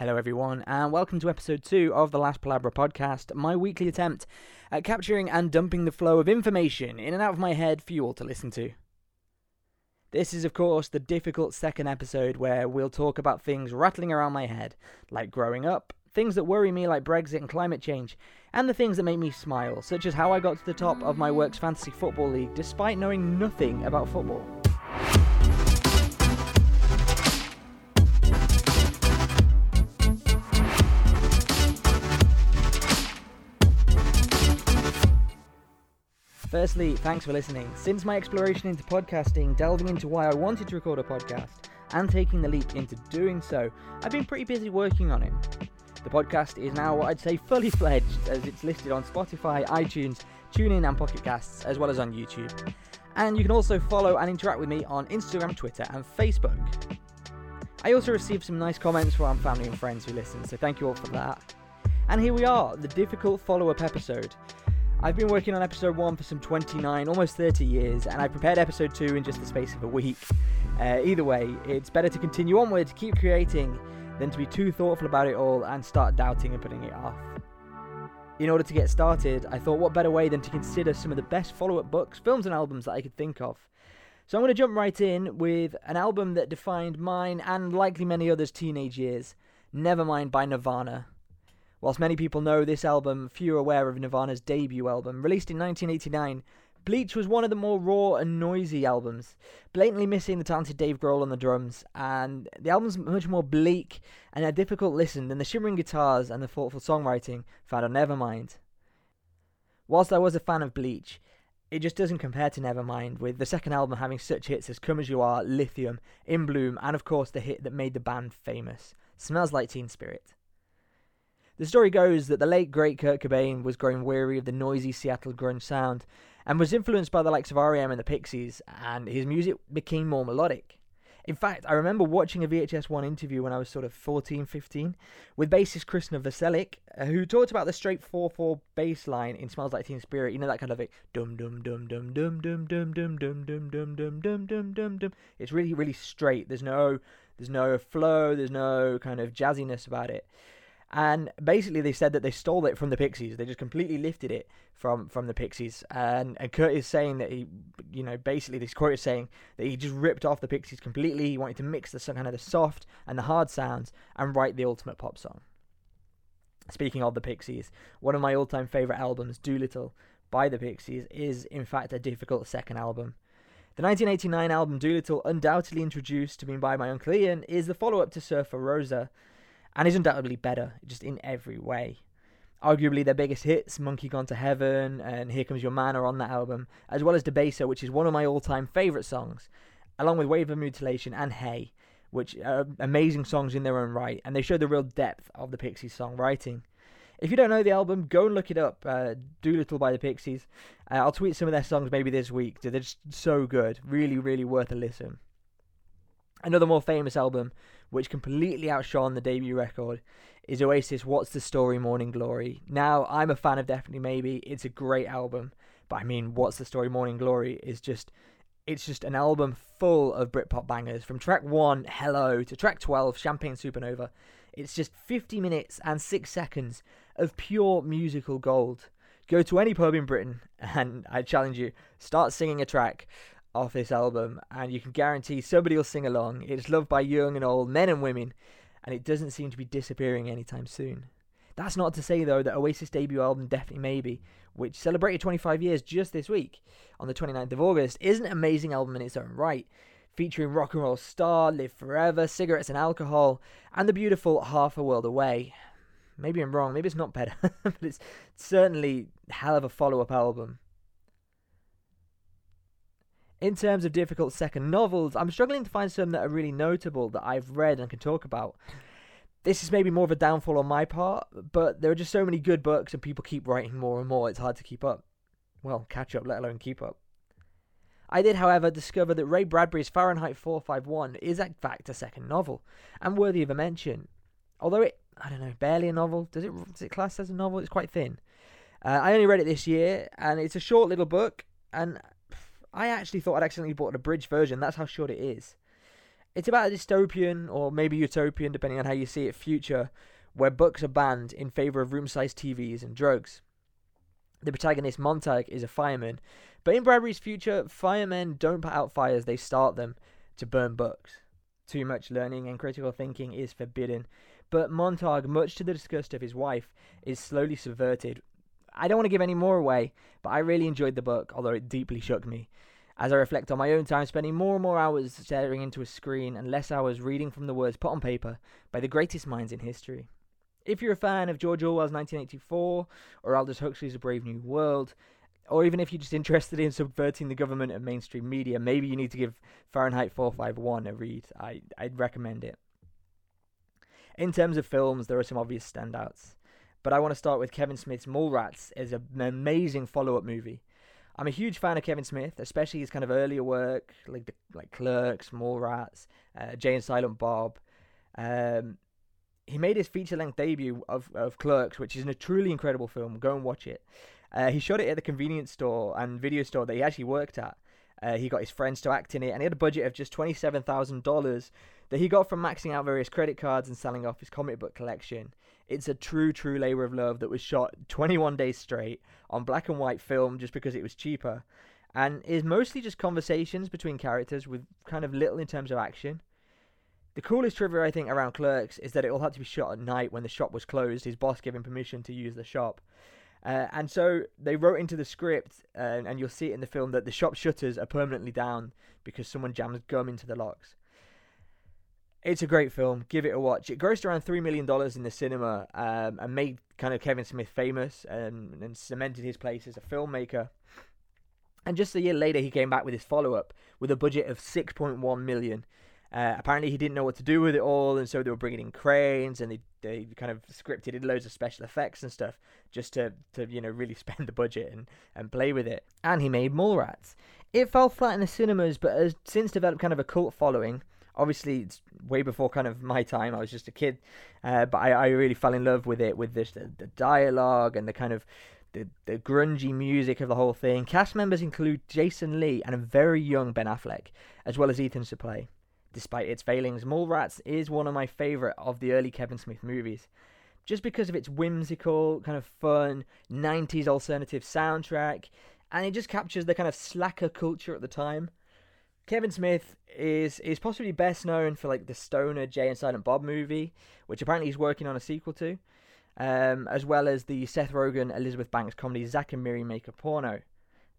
Hello, everyone, and welcome to episode two of the Last Palabra podcast, my weekly attempt at capturing and dumping the flow of information in and out of my head for you all to listen to. This is, of course, the difficult second episode where we'll talk about things rattling around my head, like growing up, things that worry me, like Brexit and climate change, and the things that make me smile, such as how I got to the top of my work's fantasy football league despite knowing nothing about football. Firstly, thanks for listening. Since my exploration into podcasting, delving into why I wanted to record a podcast, and taking the leap into doing so, I've been pretty busy working on it. The podcast is now what I'd say fully fledged, as it's listed on Spotify, iTunes, TuneIn, and Pocket Casts, as well as on YouTube. And you can also follow and interact with me on Instagram, Twitter, and Facebook. I also received some nice comments from family and friends who listen, so thank you all for that. And here we are, the difficult follow up episode. I've been working on episode 1 for some 29, almost 30 years, and I prepared episode 2 in just the space of a week. Uh, either way, it's better to continue onward, keep creating, than to be too thoughtful about it all and start doubting and putting it off. In order to get started, I thought what better way than to consider some of the best follow up books, films, and albums that I could think of. So I'm going to jump right in with an album that defined mine and likely many others' teenage years Nevermind by Nirvana. Whilst many people know this album, few are aware of Nirvana's debut album, released in 1989. Bleach was one of the more raw and noisy albums, blatantly missing the talented Dave Grohl on the drums, and the album's much more bleak and a difficult listen than the shimmering guitars and the thoughtful songwriting found on Nevermind. Whilst I was a fan of Bleach, it just doesn't compare to Nevermind, with the second album having such hits as Come As You Are, Lithium, In Bloom, and of course the hit that made the band famous, Smells Like Teen Spirit. The story goes that the late great Kurt Cobain was growing weary of the noisy Seattle grunge sound and was influenced by the likes of REM and the Pixies, and his music became more melodic. In fact, I remember watching a VHS 1 interview when I was sort of 14, 15 with bassist Chris Novoselic, uh, who talked about the straight 4 4 bass line in Smells Like Teen Spirit. You know, that kind of like dum dum dum dum dum dum dum dum dum dum dum dum dum dum dum dum. It's really, really straight. There's no there's no flow, there's no kind of jazziness about it and basically they said that they stole it from the Pixies. They just completely lifted it from from the Pixies. And, and Kurt is saying that he, you know, basically this quote is saying that he just ripped off the Pixies completely. He wanted to mix the kind of the soft and the hard sounds and write the ultimate pop song. Speaking of the Pixies, one of my all-time favorite albums, Doolittle by the Pixies, is in fact a difficult second album. The 1989 album Doolittle, undoubtedly introduced to me by my uncle Ian, is the follow-up to Surfer Rosa and is undoubtedly better just in every way. Arguably their biggest hits, Monkey Gone to Heaven and Here Comes Your Man, are on that album, as well as Debaser, which is one of my all time favourite songs, along with Wave of Mutilation and Hey, which are amazing songs in their own right, and they show the real depth of the Pixies songwriting. If you don't know the album, go and look it up. Uh, Doolittle by the Pixies. Uh, I'll tweet some of their songs maybe this week. They're just so good. Really, really worth a listen. Another more famous album, which completely outshone the debut record, is Oasis What's the Story Morning Glory. Now, I'm a fan of Definitely Maybe. It's a great album. But I mean, What's the Story Morning Glory is just it's just an album full of Britpop bangers from track 1 Hello to track 12 Champagne Supernova. It's just 50 minutes and 6 seconds of pure musical gold. Go to any pub in Britain and I challenge you, start singing a track off this album, and you can guarantee somebody will sing along. It's loved by young and old, men and women, and it doesn't seem to be disappearing anytime soon. That's not to say, though, that Oasis' debut album, Definitely Maybe, which celebrated 25 years just this week, on the 29th of August, is an amazing album in its own right, featuring Rock and Roll Star, Live Forever, Cigarettes and Alcohol, and the beautiful Half a World Away. Maybe I'm wrong, maybe it's not better, but it's certainly hell of a follow up album. In terms of difficult second novels, I'm struggling to find some that are really notable that I've read and can talk about. This is maybe more of a downfall on my part, but there are just so many good books and people keep writing more and more, it's hard to keep up. Well, catch up, let alone keep up. I did, however, discover that Ray Bradbury's Fahrenheit 451 is in fact a second novel, and worthy of a mention. Although it, I don't know, barely a novel. Does it, does it class as a novel? It's quite thin. Uh, I only read it this year, and it's a short little book, and I actually thought I'd accidentally bought a bridge version. That's how short it is. It's about a dystopian, or maybe utopian, depending on how you see it, future where books are banned in favor of room sized TVs and drugs. The protagonist, Montag, is a fireman, but in Bradbury's future, firemen don't put out fires, they start them to burn books. Too much learning and critical thinking is forbidden, but Montag, much to the disgust of his wife, is slowly subverted. I don't want to give any more away, but I really enjoyed the book, although it deeply shook me. As I reflect on my own time spending more and more hours staring into a screen and less hours reading from the words put on paper by the greatest minds in history. If you're a fan of George Orwell's 1984 or Aldous Huxley's A Brave New World, or even if you're just interested in subverting the government and mainstream media, maybe you need to give Fahrenheit 451 a read. I, I'd recommend it. In terms of films, there are some obvious standouts, but I want to start with Kevin Smith's Mallrats as an amazing follow-up movie. I'm a huge fan of Kevin Smith, especially his kind of earlier work, like the, like Clerks, Mallrats, uh, Jay and Silent Bob. Um, he made his feature-length debut of, of Clerks, which is a truly incredible film. Go and watch it. Uh, he shot it at the convenience store and video store that he actually worked at. Uh, he got his friends to act in it, and he had a budget of just twenty-seven thousand dollars that he got from maxing out various credit cards and selling off his comic book collection. It's a true, true labor of love that was shot 21 days straight on black and white film just because it was cheaper, and is mostly just conversations between characters with kind of little in terms of action. The coolest trivia I think around Clerks is that it all had to be shot at night when the shop was closed. His boss him permission to use the shop. Uh, and so they wrote into the script, uh, and you'll see it in the film, that the shop shutters are permanently down because someone jams gum into the locks. It's a great film. Give it a watch. It grossed around $3 million in the cinema um, and made kind of Kevin Smith famous and, and cemented his place as a filmmaker. And just a year later, he came back with his follow up with a budget of 6.1 million. Uh, apparently, he didn't know what to do with it all, and so they were bringing in cranes, and they, they kind of scripted in loads of special effects and stuff just to, to you know really spend the budget and, and play with it. And he made Mallrats. It fell flat in the cinemas, but has since developed kind of a cult following. Obviously, it's way before kind of my time. I was just a kid, uh, but I, I really fell in love with it, with this the, the dialogue and the kind of the, the grungy music of the whole thing. Cast members include Jason Lee and a very young Ben Affleck, as well as Ethan Suplee. Despite its failings, Mallrats is one of my favourite of the early Kevin Smith movies. Just because of its whimsical, kind of fun, 90s alternative soundtrack, and it just captures the kind of slacker culture at the time. Kevin Smith is is possibly best known for like the stoner Jay and Silent Bob movie, which apparently he's working on a sequel to, um, as well as the Seth Rogen Elizabeth Banks comedy Zack and Miri Make a Porno.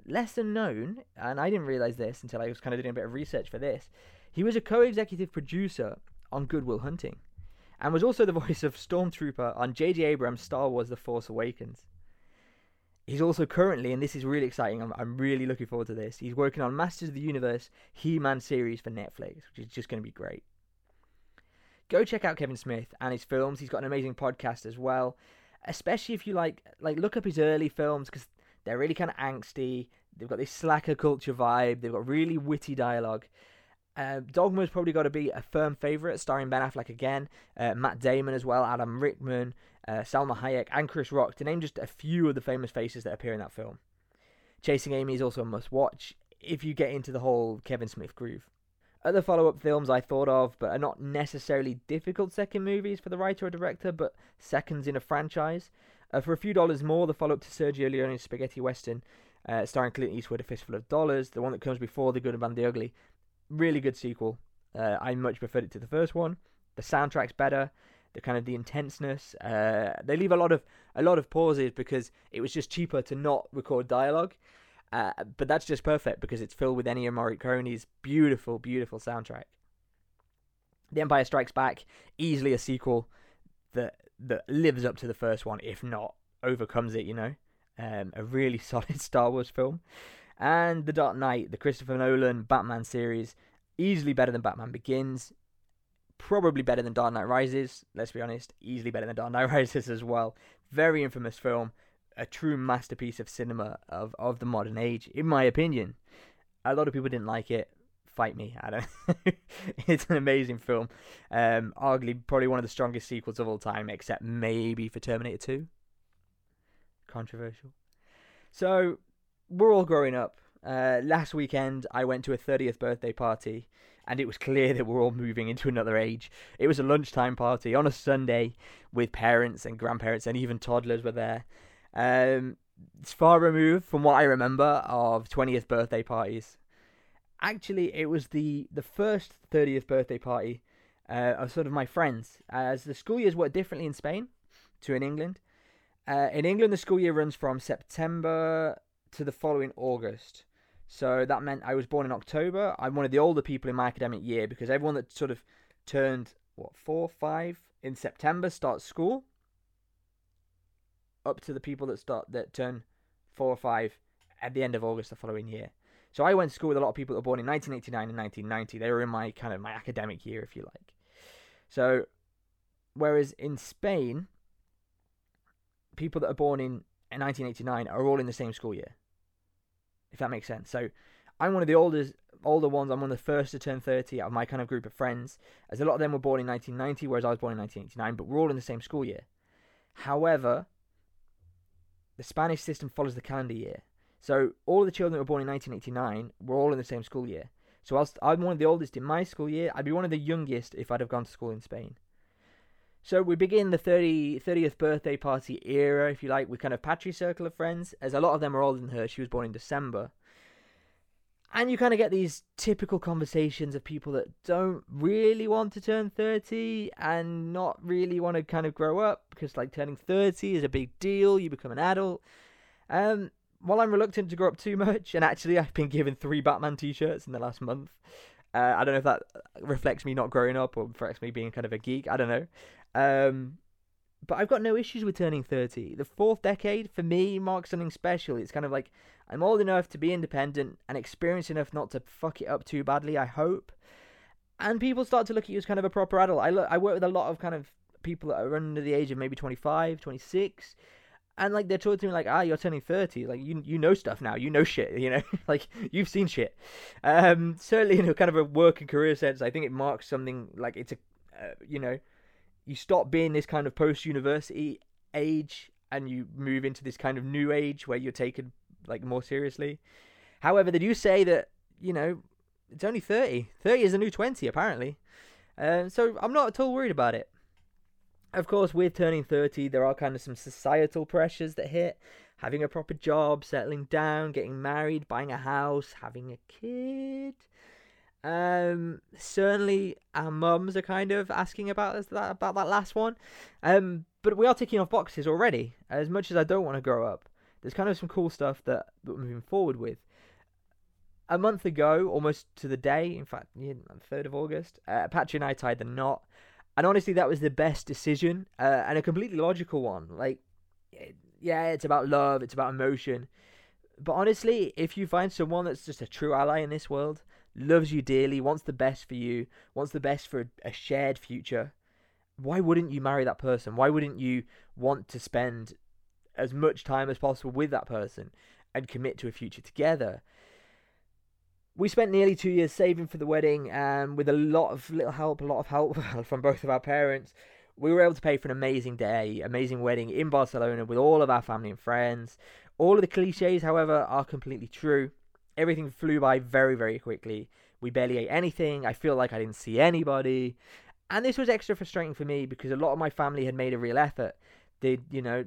Lesser known, and I didn't realize this until I was kind of doing a bit of research for this, he was a co-executive producer on Good Will Hunting, and was also the voice of Stormtrooper on J.J. Abrams' Star Wars: The Force Awakens. He's also currently, and this is really exciting, I'm, I'm really looking forward to this. He's working on Masters of the Universe He Man series for Netflix, which is just going to be great. Go check out Kevin Smith and his films. He's got an amazing podcast as well, especially if you like like look up his early films because they're really kind of angsty. They've got this slacker culture vibe. They've got really witty dialogue. Uh, Dogma's probably got to be a firm favourite, starring Ben Affleck again, uh, Matt Damon as well, Alan Rickman, uh, Salma Hayek, and Chris Rock, to name just a few of the famous faces that appear in that film. Chasing Amy is also a must watch if you get into the whole Kevin Smith groove. Other follow up films I thought of, but are not necessarily difficult second movies for the writer or director, but seconds in a franchise. Uh, for a few dollars more, the follow up to Sergio Leone's spaghetti western, uh, starring Clint Eastwood, A Fistful of Dollars, the one that comes before The Good, and Bad, the Ugly, really good sequel. Uh, I much preferred it to the first one. The soundtrack's better. The kind of the intenseness. Uh, they leave a lot of a lot of pauses because it was just cheaper to not record dialogue. Uh, but that's just perfect because it's filled with Ennio Morricone's beautiful, beautiful soundtrack. The Empire Strikes Back, easily a sequel that that lives up to the first one, if not overcomes it. You know, um, a really solid Star Wars film. And The Dark Knight, the Christopher Nolan Batman series, easily better than Batman Begins. Probably better than Dark Knight Rises, let's be honest. Easily better than Dark Knight Rises as well. Very infamous film. A true masterpiece of cinema of, of the modern age, in my opinion. A lot of people didn't like it. Fight me. I don't. it's an amazing film. Um, arguably, probably one of the strongest sequels of all time, except maybe for Terminator 2. Controversial. So, we're all growing up. Uh, last weekend, I went to a 30th birthday party, and it was clear that we're all moving into another age. It was a lunchtime party on a Sunday with parents and grandparents, and even toddlers were there. Um, it's far removed from what I remember of 20th birthday parties. Actually, it was the, the first 30th birthday party uh, of sort of my friends, as the school years work differently in Spain to in England. Uh, in England, the school year runs from September to the following August. So that meant I was born in October. I'm one of the older people in my academic year because everyone that sort of turned, what, four, five in September starts school up to the people that start that turn four or five at the end of August the following year. So I went to school with a lot of people that were born in 1989 and 1990. They were in my kind of my academic year, if you like. So, whereas in Spain, people that are born in 1989 are all in the same school year. If that makes sense. So, I'm one of the oldest, older ones. I'm one of the first to turn 30 out of my kind of group of friends. As a lot of them were born in 1990, whereas I was born in 1989. But we're all in the same school year. However, the Spanish system follows the calendar year. So all the children that were born in 1989 were all in the same school year. So whilst I'm one of the oldest in my school year, I'd be one of the youngest if I'd have gone to school in Spain. So we begin the 30, 30th birthday party era, if you like, with kind of Patry's circle of friends, as a lot of them are older than her. She was born in December. And you kind of get these typical conversations of people that don't really want to turn 30 and not really want to kind of grow up because, like, turning 30 is a big deal. You become an adult. Um, while I'm reluctant to grow up too much, and actually I've been given three Batman T-shirts in the last month. Uh, I don't know if that reflects me not growing up or reflects me being kind of a geek. I don't know. Um, but I've got no issues with turning 30. The fourth decade, for me, marks something special. It's kind of like I'm old enough to be independent and experienced enough not to fuck it up too badly, I hope. And people start to look at you as kind of a proper adult. I, look, I work with a lot of kind of people that are under the age of maybe 25, 26 and like they're talking to me like, ah, you're turning thirty, like you you know stuff now, you know shit, you know, like you've seen shit. Um, certainly in a kind of a work and career sense, I think it marks something like it's a, uh, you know, you stop being this kind of post university age and you move into this kind of new age where you're taken like more seriously. However, they do say that you know it's only 30. 30 is a new 20 apparently. Um, so I'm not at all worried about it of course, with turning 30, there are kind of some societal pressures that hit. Having a proper job, settling down, getting married, buying a house, having a kid. Um, certainly our mums are kind of asking about that about that last one. Um, but we are ticking off boxes already. As much as I don't want to grow up, there's kind of some cool stuff that, that we're moving forward with. A month ago, almost to the day, in fact, 3rd of August, uh, Patry and I tied the knot and honestly, that was the best decision uh, and a completely logical one. Like, yeah, it's about love, it's about emotion. But honestly, if you find someone that's just a true ally in this world, loves you dearly, wants the best for you, wants the best for a shared future, why wouldn't you marry that person? Why wouldn't you want to spend as much time as possible with that person and commit to a future together? we spent nearly two years saving for the wedding, and with a lot of little help, a lot of help from both of our parents, we were able to pay for an amazing day, amazing wedding in Barcelona with all of our family and friends. All of the cliches, however, are completely true. Everything flew by very, very quickly. We barely ate anything. I feel like I didn't see anybody. And this was extra frustrating for me because a lot of my family had made a real effort. They'd, you know,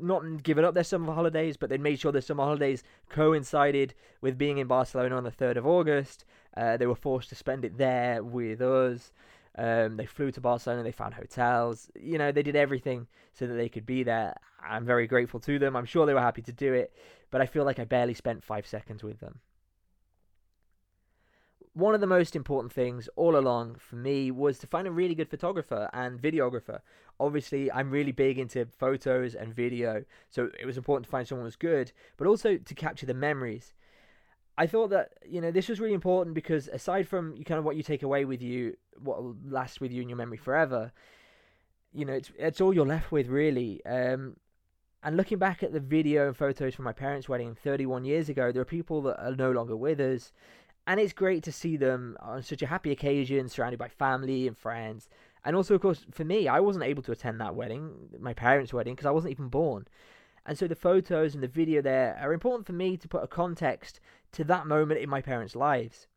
not given up their summer holidays, but they made sure their summer holidays coincided with being in Barcelona on the 3rd of August. Uh, they were forced to spend it there with us. Um, they flew to Barcelona, they found hotels. You know, they did everything so that they could be there. I'm very grateful to them. I'm sure they were happy to do it, but I feel like I barely spent five seconds with them one of the most important things all along for me was to find a really good photographer and videographer. Obviously, I'm really big into photos and video, so it was important to find someone who was good, but also to capture the memories. I thought that you know this was really important because aside from kind of what you take away with you, what will last with you in your memory forever, you know it's it's all you're left with really. Um, and looking back at the video and photos from my parents' wedding 31 years ago, there are people that are no longer with us and it's great to see them on such a happy occasion, surrounded by family and friends. And also, of course, for me, I wasn't able to attend that wedding, my parents' wedding, because I wasn't even born. And so the photos and the video there are important for me to put a context to that moment in my parents' lives.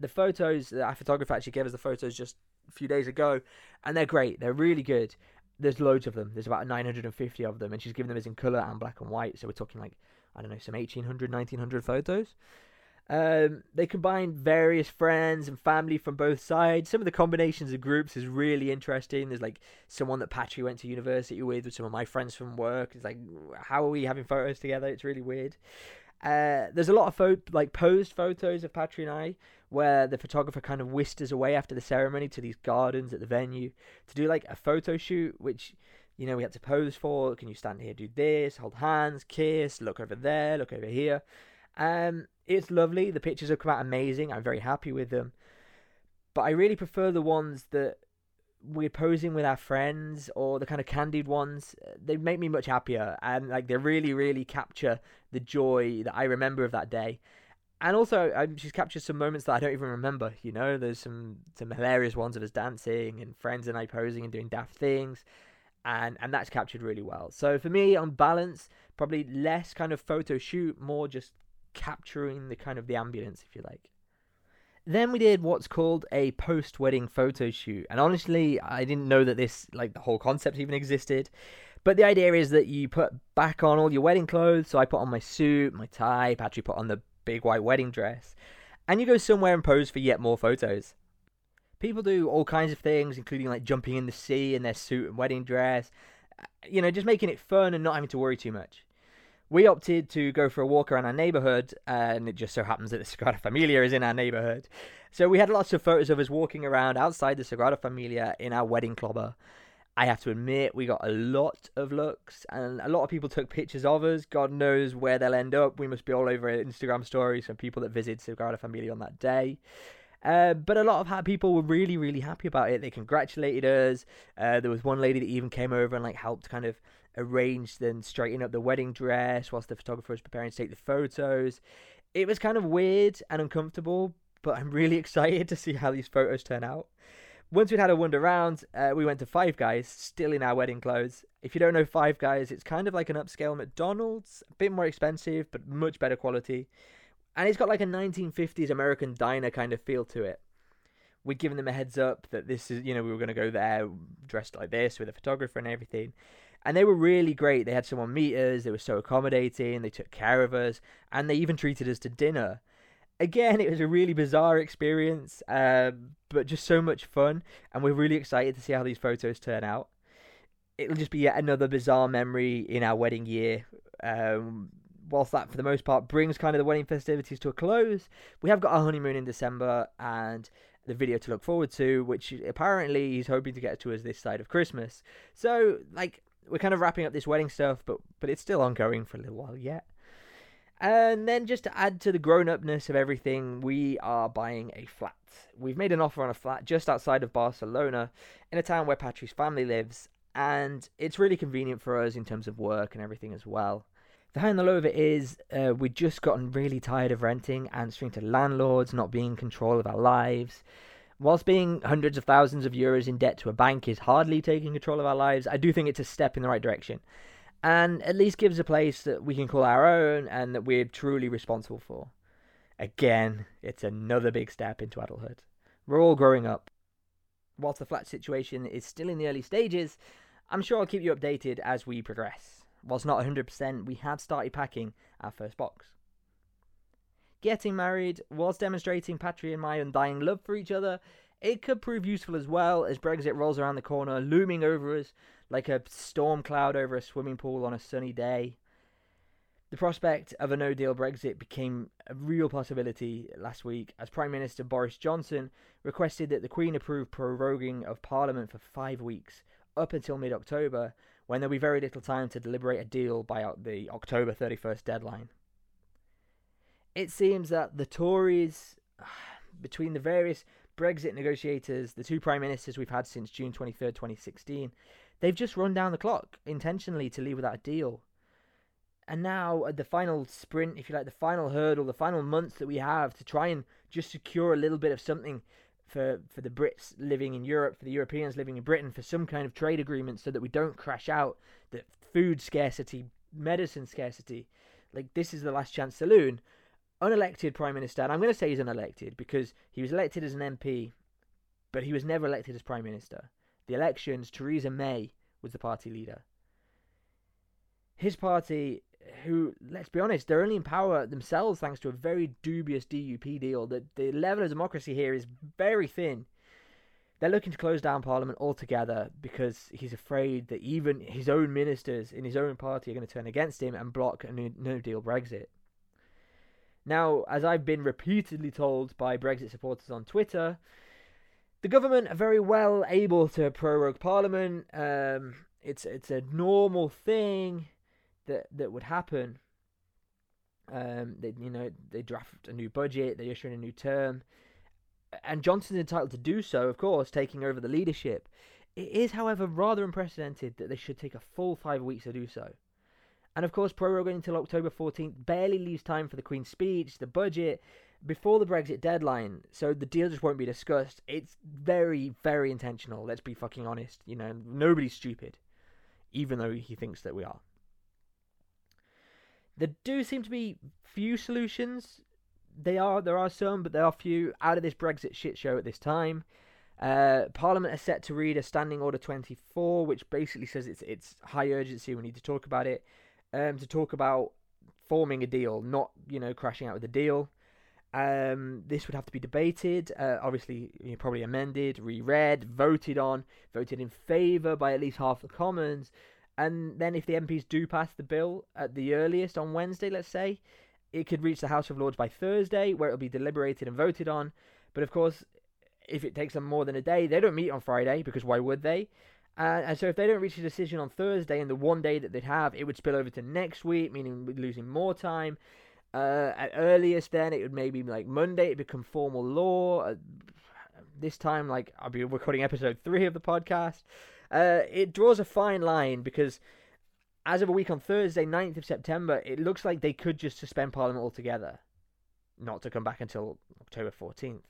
the photos, our photographer actually gave us the photos just a few days ago, and they're great. They're really good. There's loads of them. There's about 950 of them, and she's given them as in color and black and white. So we're talking like I don't know, some 1800, 1900 photos. Um, they combine various friends and family from both sides. Some of the combinations of groups is really interesting. There's like someone that Patry went to university with, with some of my friends from work. It's like, how are we having photos together? It's really weird. Uh, there's a lot of pho- like posed photos of Patry and I, where the photographer kind of whisked away after the ceremony to these gardens at the venue to do like a photo shoot, which you know we had to pose for. Can you stand here, do this, hold hands, kiss, look over there, look over here. Um, it's lovely. The pictures have come out amazing. I'm very happy with them. But I really prefer the ones that we're posing with our friends or the kind of candid ones. They make me much happier and like they really, really capture the joy that I remember of that day. And also, um, she's captured some moments that I don't even remember. You know, there's some some hilarious ones of us dancing and friends and I posing and doing daft things, and and that's captured really well. So for me, on balance, probably less kind of photo shoot, more just capturing the kind of the ambience, if you like. Then we did what's called a post-wedding photo shoot, and honestly, I didn't know that this, like, the whole concept even existed. But the idea is that you put back on all your wedding clothes. So I put on my suit, my tie, Patry put on the big white wedding dress, and you go somewhere and pose for yet more photos. People do all kinds of things, including like jumping in the sea in their suit and wedding dress. You know, just making it fun and not having to worry too much we opted to go for a walk around our neighborhood, and it just so happens that the Sagrada Familia is in our neighborhood. So we had lots of photos of us walking around outside the Sagrada Familia in our wedding clobber. I have to admit, we got a lot of looks, and a lot of people took pictures of us. God knows where they'll end up. We must be all over Instagram stories from people that visit Sagrada Familia on that day. Uh, but a lot of people were really, really happy about it. They congratulated us. Uh, there was one lady that even came over and like helped kind of arranged and straighten up the wedding dress whilst the photographer was preparing to take the photos. It was kind of weird and uncomfortable, but I'm really excited to see how these photos turn out. Once we'd had a wander around, uh, we went to Five Guys, still in our wedding clothes. If you don't know Five Guys, it's kind of like an upscale McDonald's, a bit more expensive, but much better quality. And it's got like a 1950s American diner kind of feel to it. We'd given them a heads up that this is, you know, we were going to go there dressed like this with a photographer and everything and they were really great. They had someone meet us. They were so accommodating. They took care of us, and they even treated us to dinner. Again, it was a really bizarre experience, uh, but just so much fun, and we're really excited to see how these photos turn out. It'll just be yet another bizarre memory in our wedding year. Um, whilst that, for the most part, brings kind of the wedding festivities to a close, we have got our honeymoon in December and the video to look forward to, which apparently he's hoping to get to us this side of Christmas. So, like, we're kind of wrapping up this wedding stuff, but but it's still ongoing for a little while yet. And then just to add to the grown-upness of everything, we are buying a flat. We've made an offer on a flat just outside of Barcelona, in a town where Patry's family lives, and it's really convenient for us in terms of work and everything as well. The high and the low of it is, uh, we've just gotten really tired of renting, answering to landlords, not being in control of our lives whilst being hundreds of thousands of euros in debt to a bank is hardly taking control of our lives, I do think it's a step in the right direction. And at least gives a place that we can call our own and that we're truly responsible for. Again, it's another big step into adulthood. We're all growing up. Whilst the flat situation is still in the early stages, I'm sure I'll keep you updated as we progress. Whilst not 100%, we have started packing our first box. Getting married, whilst demonstrating Patry and my undying love for each other, it could prove useful as well as Brexit rolls around the corner, looming over us like a storm cloud over a swimming pool on a sunny day. The prospect of a no deal Brexit became a real possibility last week as Prime Minister Boris Johnson requested that the Queen approve proroguing of Parliament for five weeks, up until mid October, when there'll be very little time to deliberate a deal by the October 31st deadline it seems that the Tories, between the various Brexit negotiators, the two prime ministers we've had since June 23rd, 2016, they've just run down the clock intentionally to leave without a deal. And now, at the final sprint, if you like, the final hurdle, the final months that we have to try and just secure a little bit of something for, for the Brits living in Europe, for the Europeans living in Britain, for some kind of trade agreement so that we don't crash out, that food scarcity, medicine scarcity. Like, this is the last chance saloon unelected Prime Minister, and I'm going to say he's unelected because he was elected as an MP, but he was never elected as Prime Minister. The elections, Theresa May was the party leader. His party, who, let's be honest, they're only in power themselves thanks to a very dubious DUP deal. The, the level of democracy here is very thin. They're looking to close down Parliament altogether because he's afraid that even his own ministers in his own party are going to turn against him and block a no deal Brexit. Now, as I've been repeatedly told by Brexit supporters on Twitter, the government are very well able to prorogue Parliament. Um, it's it's a normal thing that that would happen. Um, they you know they draft a new budget, they issue in a new term, and Johnson's entitled to do so, of course, taking over the leadership. It is, however, rather unprecedented that they should take a full five weeks to do so. And of course, proroguing until October 14th barely leaves time for the Queen's speech, the budget, before the Brexit deadline, so the deal just won't be discussed. It's very, very intentional, let's be fucking honest. You know, nobody's stupid, even though he thinks that we are. There do seem to be few solutions. They are there are some, but there are few out of this Brexit shit show at this time. Uh, Parliament is set to read a Standing Order 24, which basically says it's it's high urgency. We need to talk about it um, to talk about forming a deal, not you know crashing out with a deal. Um, this would have to be debated, uh, obviously you know, probably amended, reread, voted on, voted in favour by at least half the Commons, and then if the MPs do pass the bill at the earliest on Wednesday, let's say, it could reach the House of Lords by Thursday, where it'll be deliberated and voted on. But of course, if it takes them more than a day, they don't meet on Friday because why would they? Uh, and so if they don't reach a decision on Thursday and the one day that they'd have, it would spill over to next week, meaning we're losing more time. Uh, at earliest, then it would maybe like Monday, it become formal law. Uh, this time, like I'll be recording episode three of the podcast. Uh, it draws a fine line because as of a week on Thursday, 9th of September, it looks like they could just suspend Parliament altogether, not to come back until October 14th.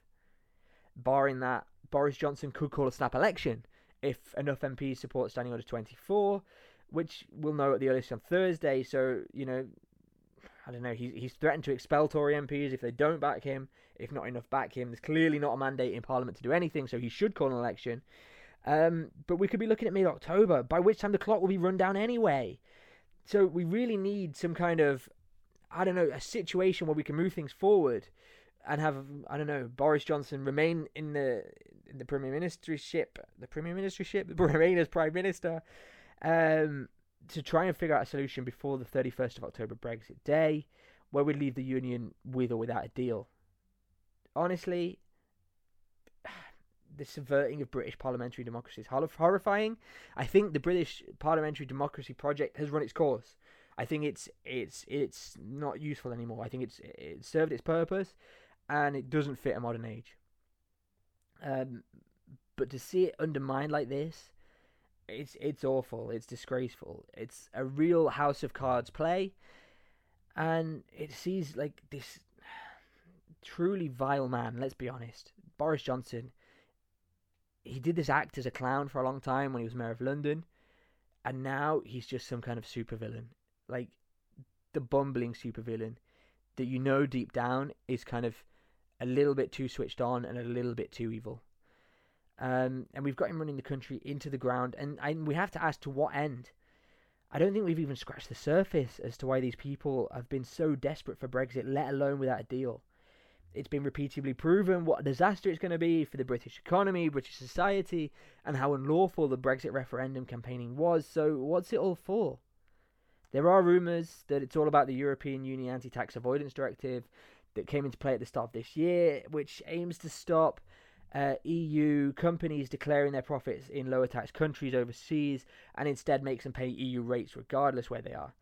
Barring that, Boris Johnson could call a snap election if enough MPs support Standing Order 24, which we'll know at the earliest on Thursday. So, you know, I don't know, he's, he's threatened to expel Tory MPs if they don't back him, if not enough back him. There's clearly not a mandate in Parliament to do anything, so he should call an election. Um, but we could be looking at mid October, by which time the clock will be run down anyway. So we really need some kind of, I don't know, a situation where we can move things forward and have I don't know Boris Johnson remain in the in the premier ministership, the premier ministership, remain as prime minister, um, to try and figure out a solution before the thirty first of October Brexit Day, where we leave the union with or without a deal. Honestly, the subverting of British parliamentary democracy is horrifying. I think the British parliamentary democracy project has run its course. I think it's it's it's not useful anymore. I think it's it served its purpose and it doesn't fit a modern age. Um, but to see it undermined like this, it's it's awful. It's disgraceful. It's a real House of Cards play, and it sees like this truly vile man. Let's be honest, Boris Johnson. He did this act as a clown for a long time when he was mayor of London, and now he's just some kind of supervillain, like the bumbling supervillain that you know deep down is kind of a little bit too switched on and a little bit too evil. Um, and we've got him running the country into the ground, and, and we have to ask to what end. I don't think we've even scratched the surface as to why these people have been so desperate for Brexit, let alone without a deal. It's been repeatedly proven what a disaster it's going to be for the British economy, British society, and how unlawful the Brexit referendum campaigning was. So, what's it all for? There are rumours that it's all about the European Union Anti Tax Avoidance Directive, that came into play at the start of this year, which aims to stop uh, EU companies declaring their profits in lower tax countries overseas and instead makes them pay EU rates regardless where they are.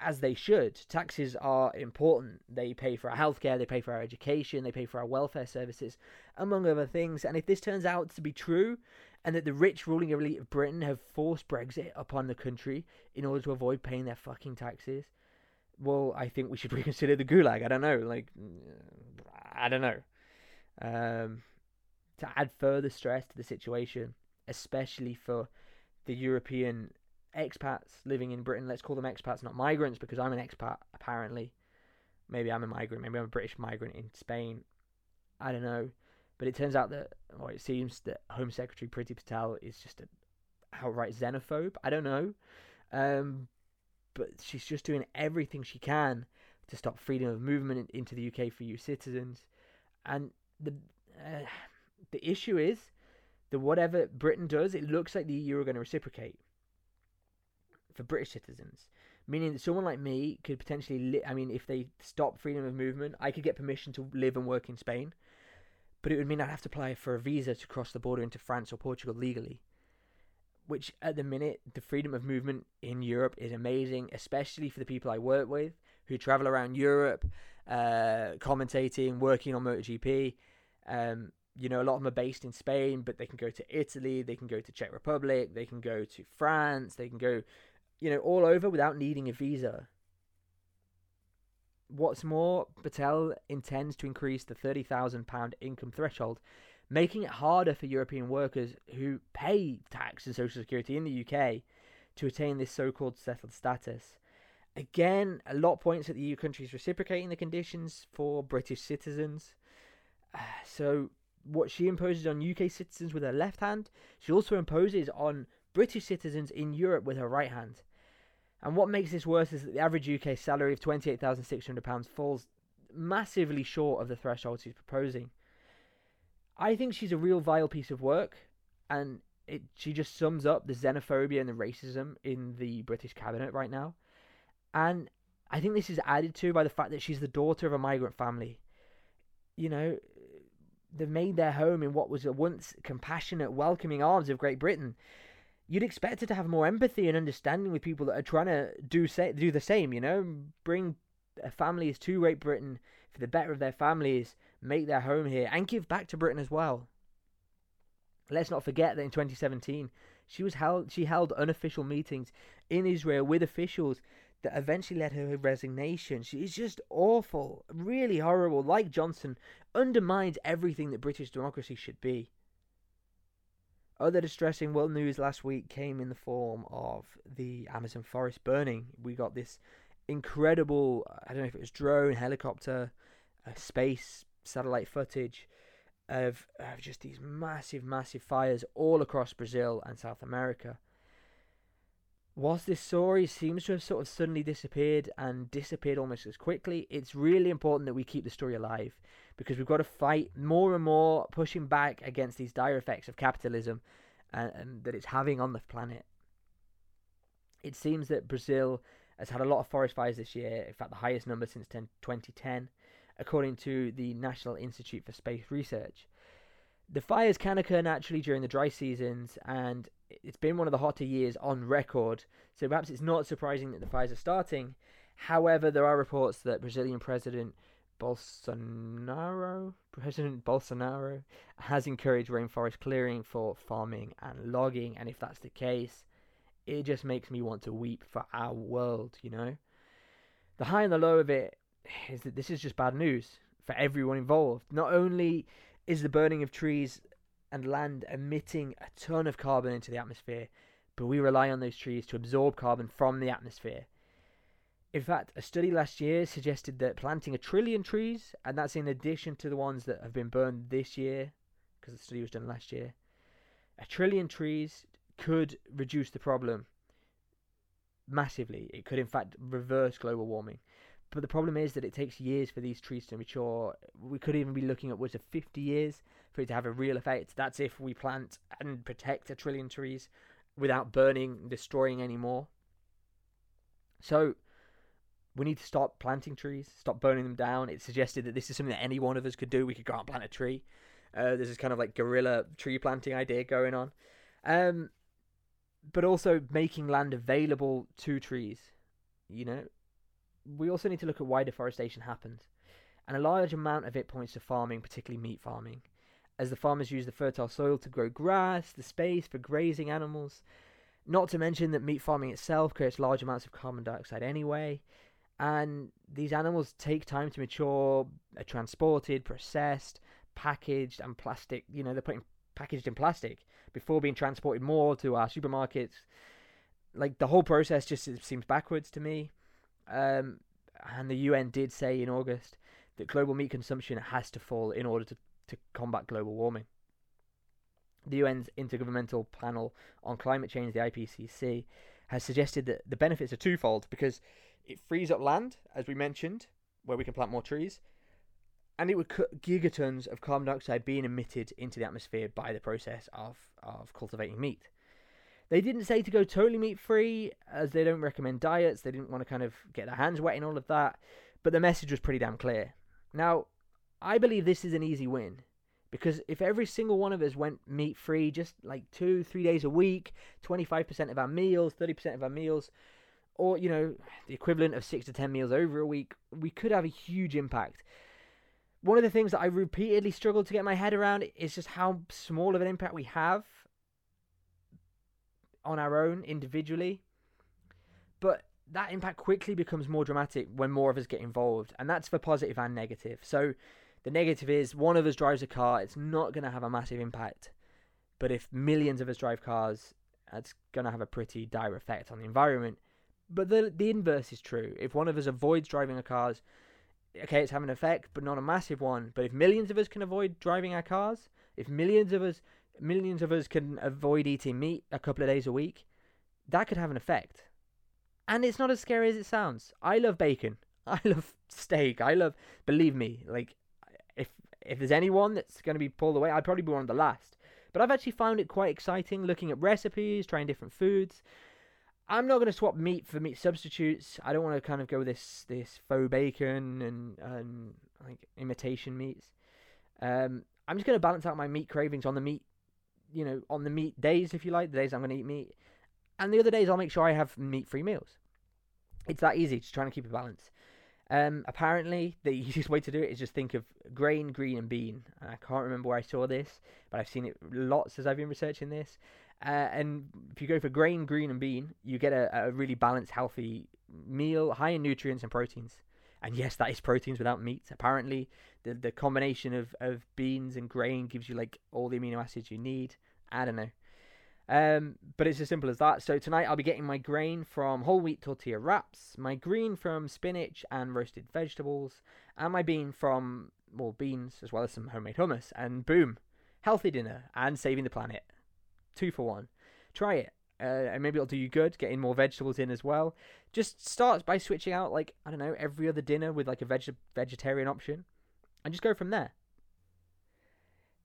As they should. Taxes are important. They pay for our healthcare, they pay for our education, they pay for our welfare services, among other things. And if this turns out to be true, and that the rich ruling elite of Britain have forced Brexit upon the country in order to avoid paying their fucking taxes, well, I think we should reconsider the gulag. I don't know. Like, I don't know. Um, to add further stress to the situation, especially for the European expats living in Britain. Let's call them expats, not migrants, because I'm an expat, apparently. Maybe I'm a migrant. Maybe I'm a British migrant in Spain. I don't know. But it turns out that, or it seems that Home Secretary Priti Patel is just an outright xenophobe. I don't know. Um, but she's just doing everything she can to stop freedom of movement into the UK for EU citizens. And the uh, the issue is that whatever Britain does, it looks like the EU are going to reciprocate for British citizens. Meaning that someone like me could potentially, li- I mean, if they stop freedom of movement, I could get permission to live and work in Spain. But it would mean I'd have to apply for a visa to cross the border into France or Portugal legally. Which, at the minute, the freedom of movement in Europe is amazing, especially for the people I work with who travel around Europe, uh, commentating, working on MotoGP. Um, you know, a lot of them are based in Spain, but they can go to Italy, they can go to Czech Republic, they can go to France, they can go, you know, all over without needing a visa. What's more, Patel intends to increase the £30,000 income threshold, making it harder for European workers who pay tax and social security in the UK to attain this so called settled status. Again, a lot points at the EU countries reciprocating the conditions for British citizens. So, what she imposes on UK citizens with her left hand, she also imposes on British citizens in Europe with her right hand. And what makes this worse is that the average UK salary of £28,600 falls massively short of the threshold she's proposing. I think she's a real vile piece of work, and it, she just sums up the xenophobia and the racism in the British cabinet right now. And I think this is added to by the fact that she's the daughter of a migrant family. You know, they've made their home in what was a once compassionate, welcoming arms of Great Britain. You'd expect her to have more empathy and understanding with people that are trying to do say, do the same. You know, bring families to Great Britain for the better of their families, make their home here, and give back to Britain as well. Let's not forget that in 2017, she was held she held unofficial meetings in Israel with officials that eventually led her resignation. She's just awful, really horrible. Like Johnson, undermines everything that British democracy should be. Other distressing world news last week came in the form of the Amazon forest burning. We got this incredible, I don't know if it was drone, helicopter, space, satellite footage of, of just these massive, massive fires all across Brazil and South America whilst this story seems to have sort of suddenly disappeared and disappeared almost as quickly, it's really important that we keep the story alive because we've got to fight more and more, pushing back against these dire effects of capitalism and, and that it's having on the planet. It seems that Brazil has had a lot of forest fires this year, in fact, the highest number since 10, 2010, according to the National Institute for Space Research. The fires can occur naturally during the dry seasons, and it's been one of the hotter years on record, so perhaps it's not surprising that the fires are starting. However, there are reports that Brazilian President Bolsonaro, President Bolsonaro, has encouraged rainforest clearing for farming and logging, and if that's the case, it just makes me want to weep for our world, you know? The high and the low of it is that this is just bad news for everyone involved. Not only is the burning of trees and land emitting a ton of carbon into the atmosphere, but we rely on those trees to absorb carbon from the atmosphere. In fact, a study last year suggested that planting a trillion trees, and that's in addition to the ones that have been burned this year, because the study was done last year, a trillion trees could reduce the problem massively. It could, in fact, reverse global warming. But the problem is that it takes years for these trees to mature. We could even be looking at was of 50 years for it to have a real effect. That's if we plant and protect a trillion trees without burning, destroying any more. So we need to stop planting trees, stop burning them down. It's suggested that this is something that any one of us could do. We could go out and plant a tree. Uh, there's this kind of like guerrilla tree planting idea going on. Um, but also making land available to trees. You know, we also need to look at why deforestation happens. And a large amount of it points to farming, particularly meat farming, as the farmers use the fertile soil to grow grass, the space for grazing animals. Not to mention that meat farming itself creates large amounts of carbon dioxide anyway, and these animals take time to mature, are transported, processed, packaged, and plastic. You know, they're putting packaged in plastic before being transported more to our supermarkets. Like the whole process just seems backwards to me. Um, and the UN did say in August that global meat consumption has to fall in order to, to combat global warming. The UN's Intergovernmental Panel on Climate Change, the IPCC, has suggested that the benefits are twofold because it frees up land, as we mentioned, where we can plant more trees, and it would cut gigatons of carbon dioxide being emitted into the atmosphere by the process of, of cultivating meat. They didn't say to go totally meat free, as they don't recommend diets. They didn't want to kind of get their hands wet in all of that. But the message was pretty damn clear. Now, I believe this is an easy win. Because if every single one of us went meat free just like two, three days a week, 25% of our meals, 30% of our meals, or, you know, the equivalent of six to 10 meals over a week, we could have a huge impact. One of the things that I repeatedly struggled to get my head around is just how small of an impact we have on our own individually. But that impact quickly becomes more dramatic when more of us get involved, and that's for positive and negative. So the negative is one of us drives a car, it's not going to have a massive impact. But if millions of us drive cars, that's going to have a pretty dire effect on the environment. But the the inverse is true. If one of us avoids driving our cars, okay, it's having an effect, but not a massive one. But if millions of us can avoid driving our cars, if millions of us millions of us can avoid eating meat a couple of days a week, that could have an effect. And it's not as scary as it sounds. I love bacon. I love steak. I love, believe me, like if if there's anyone that's going to be pulled away, I'd probably be one of the last. But I've actually found it quite exciting looking at recipes, trying different foods. I'm not going to swap meat for meat substitutes. I don't want to kind of go this this faux bacon and and like imitation meats. Um, I'm just going to balance out my meat cravings on the meat you know, on the meat days, if you like, the days I'm going to eat meat. And the other days I'll make sure I have meat free meals. It's that easy, just trying to keep a balance. Um, apparently, the easiest way to do it is just think of grain, green, and bean. I can't remember where I saw this, but I've seen it lots as I've been researching this. Uh, and if you go for grain, green, and bean, you get a, a really balanced, healthy meal, high in nutrients and proteins. And yes, that is proteins without meat. Apparently, the the combination of, of beans and grain gives you like all the amino acids you need. I don't know. Um, but it's as simple as that. So tonight I'll be getting my grain from whole wheat tortilla wraps, my green from spinach and roasted vegetables, and my bean from well beans as well as some homemade hummus. And boom, healthy dinner and saving the planet. Two for one. Try it. Uh, and maybe it'll do you good, getting more vegetables in as well. Just start by switching out like I don't know every other dinner with like a veg- vegetarian option, and just go from there.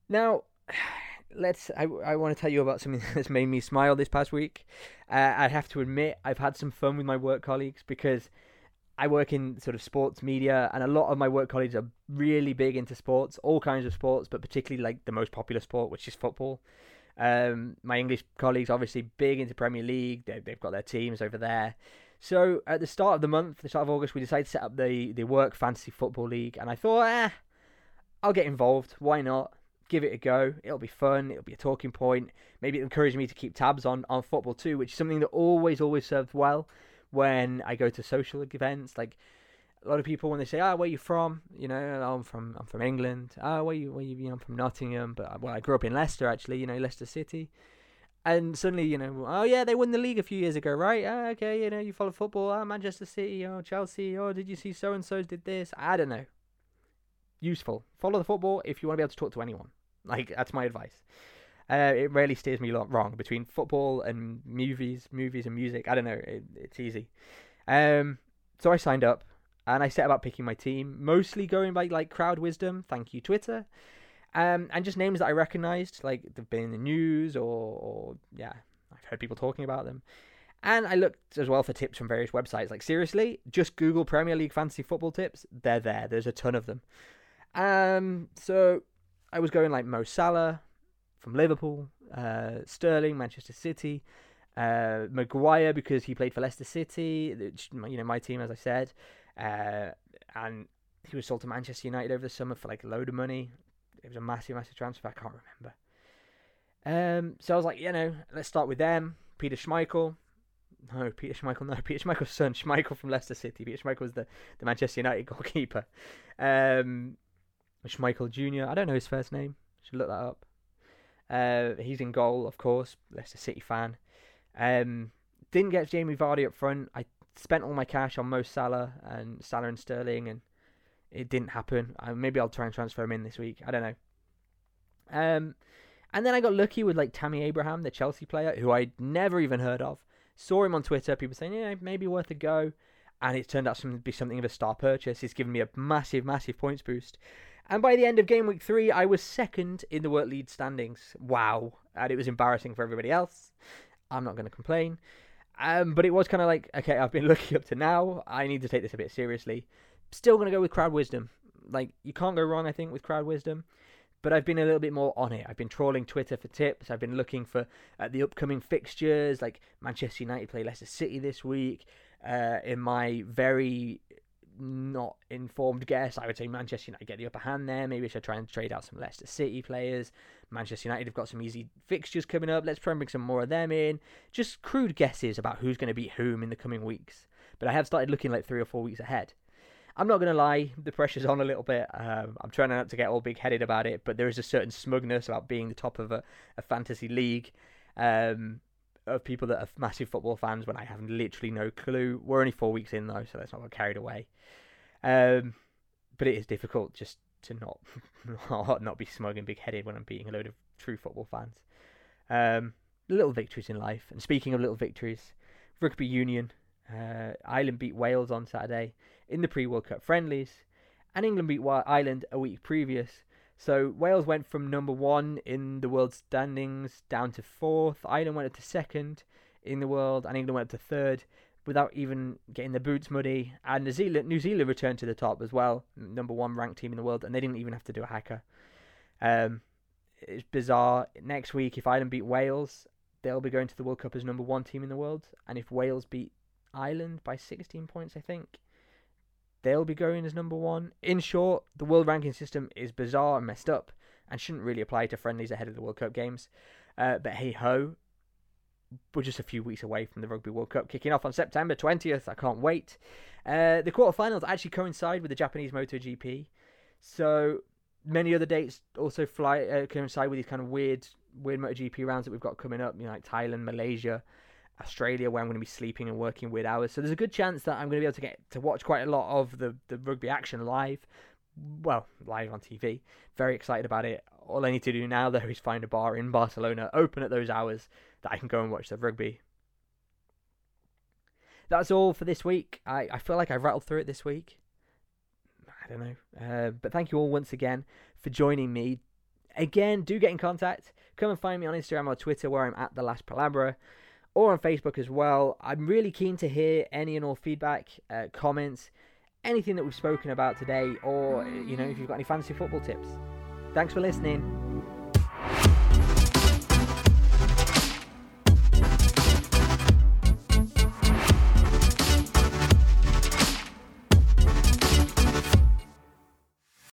Now, let's. I, I want to tell you about something that's made me smile this past week. Uh, I have to admit, I've had some fun with my work colleagues because I work in sort of sports media, and a lot of my work colleagues are really big into sports, all kinds of sports, but particularly like the most popular sport, which is football. Um, my English colleagues obviously big into Premier League. They, they've got their teams over there. So at the start of the month, the start of August, we decided to set up the the work fantasy football league, and I thought, eh, I'll get involved. Why not? Give it a go. It'll be fun. It'll be a talking point. Maybe it encouraged me to keep tabs on on football too, which is something that always always served well when I go to social events like a lot of people when they say, "Ah, oh, where you from?" You know, oh, I'm from I'm from England. Ah, oh, where you where you? you I'm from Nottingham, but well, I grew up in Leicester actually. You know, Leicester City. And suddenly, you know, oh yeah, they won the league a few years ago, right? Ah, okay, you know, you follow football. Ah, Manchester City, oh Chelsea. Oh, did you see so and so did this? I don't know. Useful. Follow the football if you want to be able to talk to anyone. Like that's my advice. Uh, it rarely steers me wrong between football and movies, movies and music. I don't know. It, it's easy. Um, so I signed up and I set about picking my team, mostly going by like crowd wisdom. Thank you, Twitter. Um, and just names that I recognized, like they've been in the news or, or yeah, I've heard people talking about them. And I looked as well for tips from various websites. Like seriously, just Google Premier League fantasy football tips. They're there. There's a ton of them. Um, so I was going like Mo Salah from Liverpool, uh, Sterling, Manchester City, uh, Maguire because he played for Leicester City. which, You know my team, as I said. Uh, and he was sold to Manchester United over the summer for like a load of money. It was a massive, massive transfer. I can't remember. Um, so I was like, you know, let's start with them. Peter Schmeichel. No, Peter Schmeichel. No, Peter Schmeichel's son, Schmeichel from Leicester City. Peter Schmeichel was the, the Manchester United goalkeeper. Um, Schmeichel Jr. I don't know his first name. Should look that up. Uh, he's in goal, of course. Leicester City fan. Um, didn't get Jamie Vardy up front. I spent all my cash on Mo Salah and Salah and Sterling, and it didn't happen. Maybe I'll try and transfer him in this week. I don't know. Um, and then I got lucky with like Tammy Abraham, the Chelsea player, who I'd never even heard of. Saw him on Twitter. People saying, yeah, maybe worth a go. And it turned out to be something of a star purchase. He's given me a massive, massive points boost. And by the end of game week three, I was second in the world lead standings. Wow. And it was embarrassing for everybody else. I'm not going to complain. Um, but it was kind of like, okay, I've been lucky up to now. I need to take this a bit seriously. Still going to go with crowd wisdom. Like, you can't go wrong, I think, with crowd wisdom. But I've been a little bit more on it. I've been trawling Twitter for tips. I've been looking for uh, the upcoming fixtures, like Manchester United play Leicester City this week. Uh, in my very not informed guess, I would say Manchester United get the upper hand there. Maybe I should try and trade out some Leicester City players. Manchester United have got some easy fixtures coming up. Let's try and bring some more of them in. Just crude guesses about who's going to beat whom in the coming weeks. But I have started looking like three or four weeks ahead. I'm not going to lie, the pressure's on a little bit. Um, I'm trying not to get all big headed about it, but there is a certain smugness about being the top of a, a fantasy league. Um, of people that are massive football fans when I have literally no clue. We're only four weeks in though, so let's not get carried away. Um, but it is difficult just to not not be smug and big headed when I'm beating a load of true football fans. Um, little victories in life. And speaking of little victories, rugby union. Uh, Ireland beat Wales on Saturday in the pre World Cup friendlies, and England beat Ireland a week previous. So Wales went from number one in the world standings down to fourth. Ireland went up to second in the world, and England went up to third without even getting their boots muddy. And New Zealand, New Zealand returned to the top as well, number one ranked team in the world, and they didn't even have to do a haka. Um, it's bizarre. Next week, if Ireland beat Wales, they'll be going to the World Cup as number one team in the world, and if Wales beat Ireland by 16 points, I think, they'll be going as number one. In short, the world ranking system is bizarre and messed up and shouldn't really apply to friendlies ahead of the World Cup games. Uh, but hey ho, we're just a few weeks away from the Rugby World Cup kicking off on September 20th. I can't wait. Uh, the quarterfinals actually coincide with the Japanese MotoGP. So many other dates also fly uh, coincide with these kind of weird, weird MotoGP rounds that we've got coming up. You know, like Thailand, Malaysia, Australia, where I'm going to be sleeping and working weird hours. So there's a good chance that I'm going to be able to get to watch quite a lot of the, the rugby action live. Well, live on TV. Very excited about it. All I need to do now, though, is find a bar in Barcelona, open at those hours, that I can go and watch the rugby. That's all for this week. I, I feel like I've rattled through it this week. I don't know. Uh, but thank you all once again for joining me. Again, do get in contact. Come and find me on Instagram or Twitter where I'm at The Last Palabra or on Facebook as well. I'm really keen to hear any and all feedback, uh, comments, anything that we've spoken about today, or you know, if you've got any fantasy football tips. Thanks for listening.